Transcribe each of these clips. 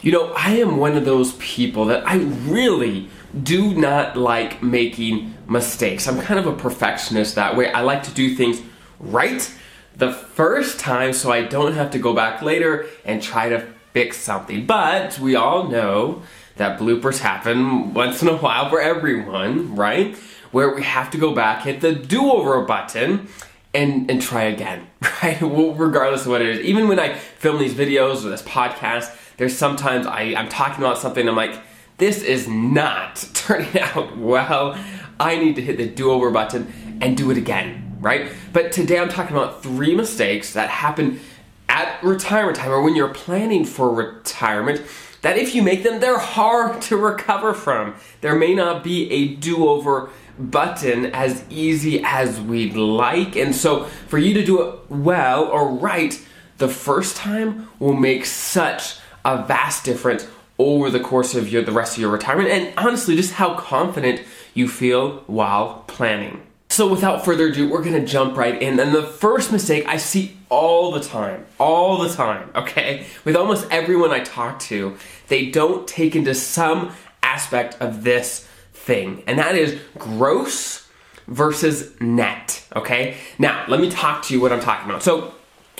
You know, I am one of those people that I really do not like making mistakes. I'm kind of a perfectionist that way. I like to do things right the first time so I don't have to go back later and try to fix something. But we all know that bloopers happen once in a while for everyone, right? Where we have to go back, hit the do over button, and, and try again, right? Well, regardless of what it is. Even when I film these videos or this podcast, there's sometimes I, I'm talking about something, I'm like, this is not turning out well. I need to hit the do over button and do it again, right? But today I'm talking about three mistakes that happen at retirement time or when you're planning for retirement that if you make them, they're hard to recover from. There may not be a do over button as easy as we'd like. And so for you to do it well or right the first time will make such a vast difference over the course of your, the rest of your retirement and honestly just how confident you feel while planning. So without further ado, we're gonna jump right in. And the first mistake I see all the time, all the time, okay? With almost everyone I talk to, they don't take into some aspect of this thing, and that is gross versus net, okay? Now, let me talk to you what I'm talking about. So,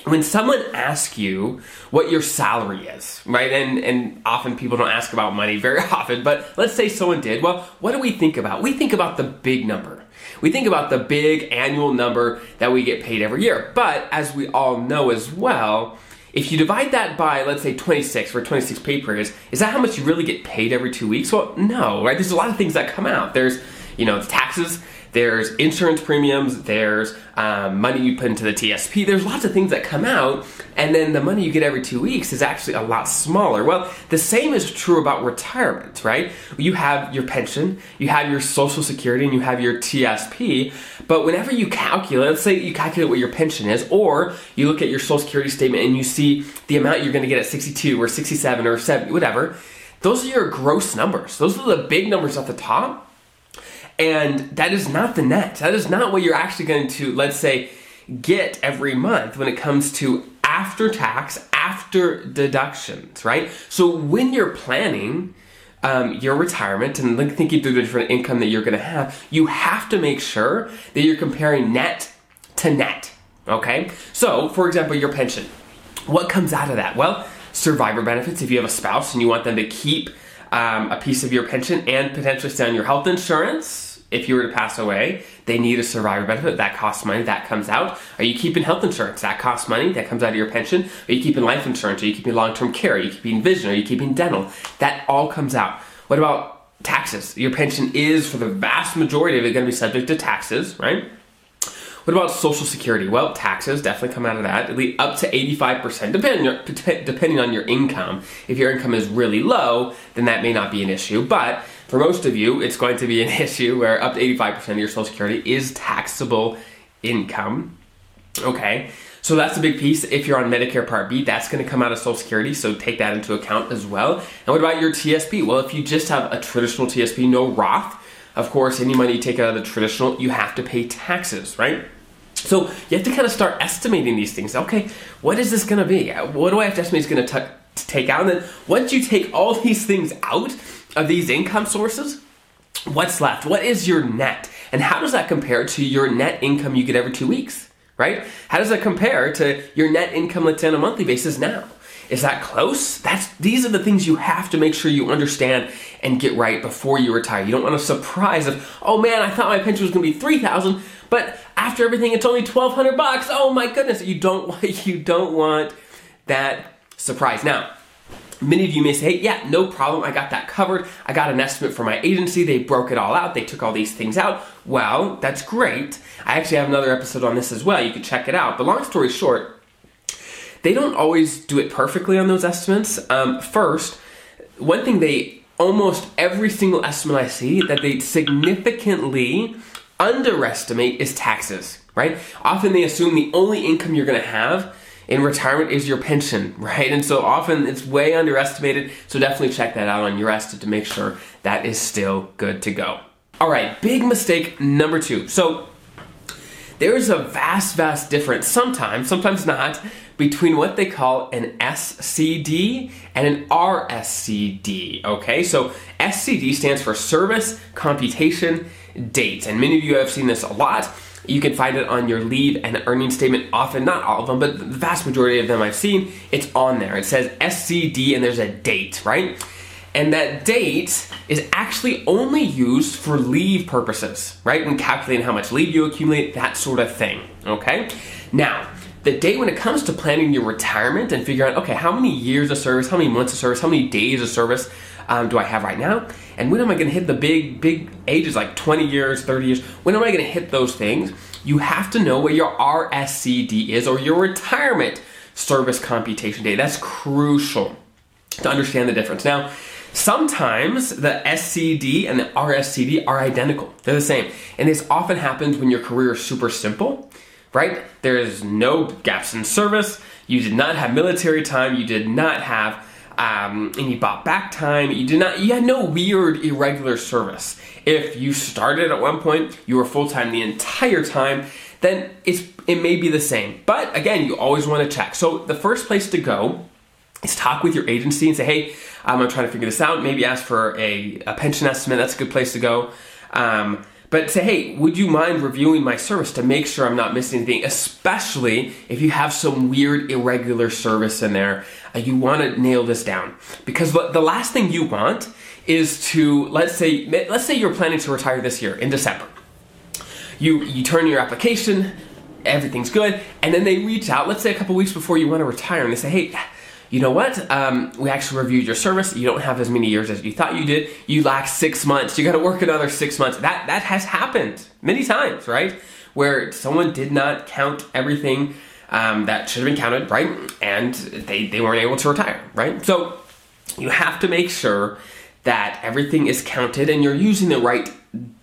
when someone asks you what your salary is, right? And and often people don't ask about money very often, but let's say someone did. Well, what do we think about? We think about the big number. We think about the big annual number that we get paid every year. But as we all know as well, if you divide that by, let's say, 26 for 26 pay periods, is that how much you really get paid every two weeks? Well, no, right? There's a lot of things that come out. There's, you know, it's taxes, there's insurance premiums, there's um, money you put into the TSP, there's lots of things that come out, and then the money you get every two weeks is actually a lot smaller. Well, the same is true about retirement, right? You have your pension, you have your Social Security, and you have your TSP, but whenever you calculate, let's say you calculate what your pension is, or you look at your Social Security statement and you see the amount you're gonna get at 62 or 67 or 70, whatever, those are your gross numbers. Those are the big numbers at the top and that is not the net. That is not what you're actually going to, let's say, get every month when it comes to after tax, after deductions, right? So when you're planning um, your retirement and thinking through the different income that you're going to have, you have to make sure that you're comparing net to net, okay? So, for example, your pension. What comes out of that? Well, survivor benefits if you have a spouse and you want them to keep um, a piece of your pension and potentially stay on your health insurance if you were to pass away, they need a survivor benefit. That costs money. That comes out. Are you keeping health insurance? That costs money. That comes out of your pension. Are you keeping life insurance? Are you keeping long term care? Are you keeping vision? Are you keeping dental? That all comes out. What about taxes? Your pension is, for the vast majority of it, going to be subject to taxes, right? What about Social Security? Well, taxes definitely come out of that, up to 85%, depending, depending on your income. If your income is really low, then that may not be an issue. But for most of you, it's going to be an issue where up to 85% of your Social Security is taxable income. Okay, so that's a big piece. If you're on Medicare Part B, that's going to come out of Social Security, so take that into account as well. And what about your TSP? Well, if you just have a traditional TSP, no Roth, of course, any money you take out of the traditional, you have to pay taxes, right? So you have to kind of start estimating these things. Okay, what is this going to be? What do I have to estimate is going to take out? And then once you take all these things out of these income sources, what's left? What is your net? And how does that compare to your net income you get every two weeks? Right? How does that compare to your net income, let's say, on a monthly basis now? Is that close? That's these are the things you have to make sure you understand and get right before you retire. You don't want a surprise of, oh man, I thought my pension was gonna be three thousand, but after everything, it's only twelve hundred bucks. Oh my goodness! You don't you don't want that surprise. Now, many of you may say, hey, yeah, no problem. I got that covered. I got an estimate from my agency. They broke it all out. They took all these things out. Well, that's great. I actually have another episode on this as well. You can check it out. But long story short, they don't always do it perfectly on those estimates. Um, first, one thing they almost every single estimate I see that they significantly underestimate is taxes, right? Often they assume the only income you're to have in retirement is your pension, right? And so often it's way underestimated. So definitely check that out on your estimate to make sure that is still good to go. All right, big mistake number two. So there is a vast, vast difference, sometimes, sometimes not, between what they call an SCD and an RSCD. Okay, so SCD stands for Service Computation Date, and many of you have seen this a lot. You can find it on your leave and earning statement often, not all of them, but the vast majority of them I've seen, it's on there. It says SCD and there's a date, right? And that date is actually only used for leave purposes, right? When calculating how much leave you accumulate, that sort of thing, okay? Now, the date when it comes to planning your retirement and figuring out, okay, how many years of service, how many months of service, how many days of service um, do I have right now? And when am I going to hit the big, big ages like 20 years, 30 years? When am I going to hit those things? You have to know what your RSCD is or your retirement service computation date. That's crucial to understand the difference. Now, sometimes the SCD and the RSCD are identical, they're the same. And this often happens when your career is super simple right? There is no gaps in service. You did not have military time. You did not have um, you bought back time. You did not. You had no weird irregular service. If you started at one point, you were full time the entire time. Then it's it may be the same. But again, you always want to check. So the first place to go is talk with your agency and say, hey, um, I'm trying to figure this out. Maybe ask for a, a pension estimate. That's a good place to go. Um, but say, hey, would you mind reviewing my service to make sure I'm not missing anything, especially if you have some weird irregular service in there. Uh, you want to nail this down because the last thing you want is to let's say let's say you're planning to retire this year in December. You you turn your application, everything's good, and then they reach out. Let's say a couple weeks before you want to retire, and they say, hey you know what? Um, we actually reviewed your service. You don't have as many years as you thought you did. You lack six months. You got to work another six months. That that has happened many times, right? Where someone did not count everything um, that should have been counted, right? And they they weren't able to retire, right? So you have to make sure that everything is counted and you're using the right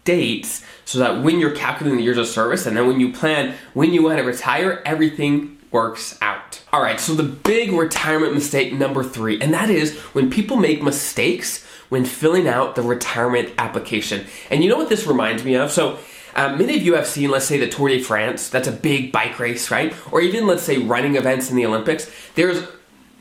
dates so that when you're calculating the years of service and then when you plan when you want to retire, everything works out. All right, so the big retirement mistake number three, and that is when people make mistakes when filling out the retirement application. And you know what this reminds me of? So, um, many of you have seen, let's say, the Tour de France. That's a big bike race, right? Or even, let's say, running events in the Olympics. There's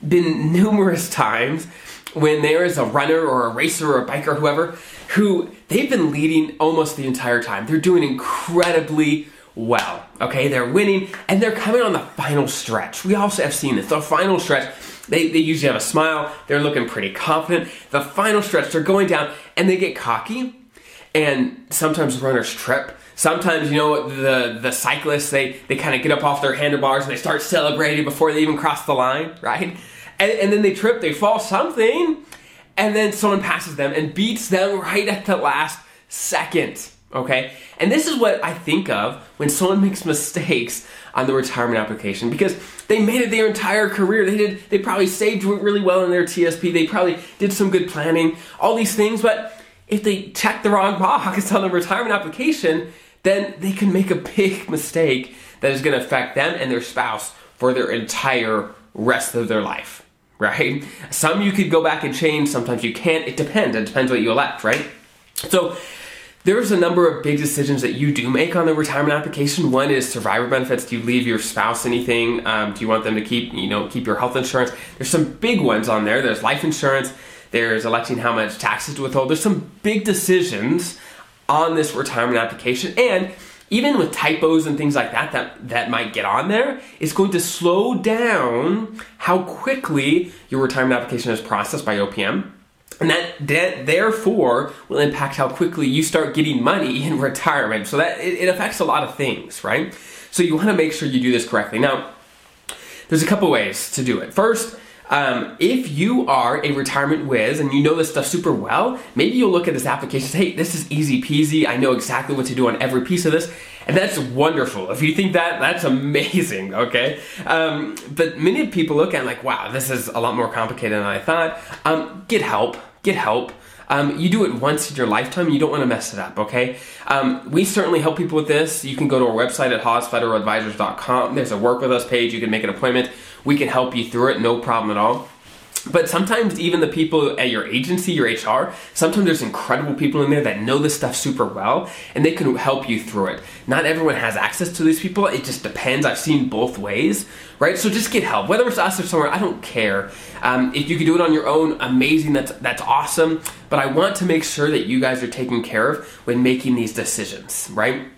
been numerous times when there is a runner or a racer or a biker, whoever, who they've been leading almost the entire time. They're doing incredibly well. Okay, they're winning and they're coming on the final stretch. We also have seen this. The final stretch, they, they usually have a smile, they're looking pretty confident. The final stretch, they're going down and they get cocky, and sometimes runners trip. Sometimes, you know, the, the cyclists, they, they kind of get up off their handlebars and they start celebrating before they even cross the line, right? And, and then they trip, they fall something, and then someone passes them and beats them right at the last second okay? And this is what I think of when someone makes mistakes on the retirement application because they made it their entire career. They did they probably saved really well in their TSP. They probably did some good planning, all these things, but if they check the wrong box on the retirement application, then they can make a big mistake that is going to affect them and their spouse for their entire rest of their life. Right? Some you could go back and change, sometimes you can't. It depends. It depends what you elect, right? So there's a number of big decisions that you do make on the retirement application. One is survivor benefits. Do you leave your spouse anything? Um, do you want them to keep, you know, keep your health insurance? There's some big ones on there. There's life insurance. There's electing how much taxes to withhold. There's some big decisions on this retirement application, and even with typos and things like that that that might get on there, it's going to slow down how quickly your retirement application is processed by OPM and that, that therefore will impact how quickly you start getting money in retirement. So that it, it affects a lot of things, right? So you want to make sure you do this correctly. Now, there's a couple ways to do it. First, um, if you are a retirement whiz and you know this stuff super well, maybe you'll look at this application say, hey, this is easy peasy. I know exactly what to do on every piece of this. And that's wonderful. If you think that, that's amazing, okay? Um, but many people look at like, wow, this is a lot more complicated than I thought. Um, get help. Get help. Um, you do it once in your lifetime, you don't want to mess it up, okay? Um, we certainly help people with this. You can go to our website at hawsfederaladvisors.com. There's a work with us page. You can make an appointment. We can help you through it, no problem at all. But sometimes even the people at your agency, your HR, sometimes there's incredible people in there that know this stuff super well and they can help you through it. Not everyone has access to these people. It just depends. I've seen both ways, right? So just get help. Whether it's us or somewhere, I don't care. Um, if you can do it on your own, amazing. That's that's awesome. But I want to make sure that you guys are taken care of when making these decisions, right?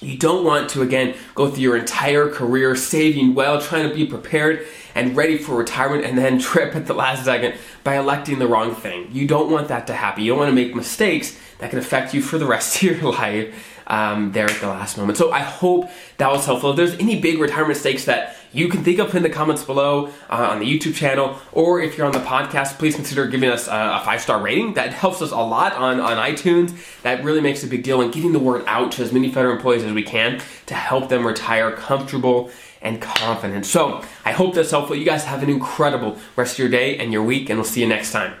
You don't want to, again, go through your entire career saving well, trying to be prepared and ready for retirement, and then trip at the last second by electing the wrong thing. You don't want that to happen. You don't want to make mistakes that can affect you for the rest of your life um, there at the last moment. So I hope that was helpful. If there's any big retirement mistakes that you can think of in the comments below uh, on the YouTube channel, or if you're on the podcast, please consider giving us a, a five star rating. That helps us a lot on, on iTunes. That really makes a big deal in getting the word out to as many federal employees as we can to help them retire comfortable and confident. So I hope that's helpful. You guys have an incredible rest of your day and your week, and we'll see you next time.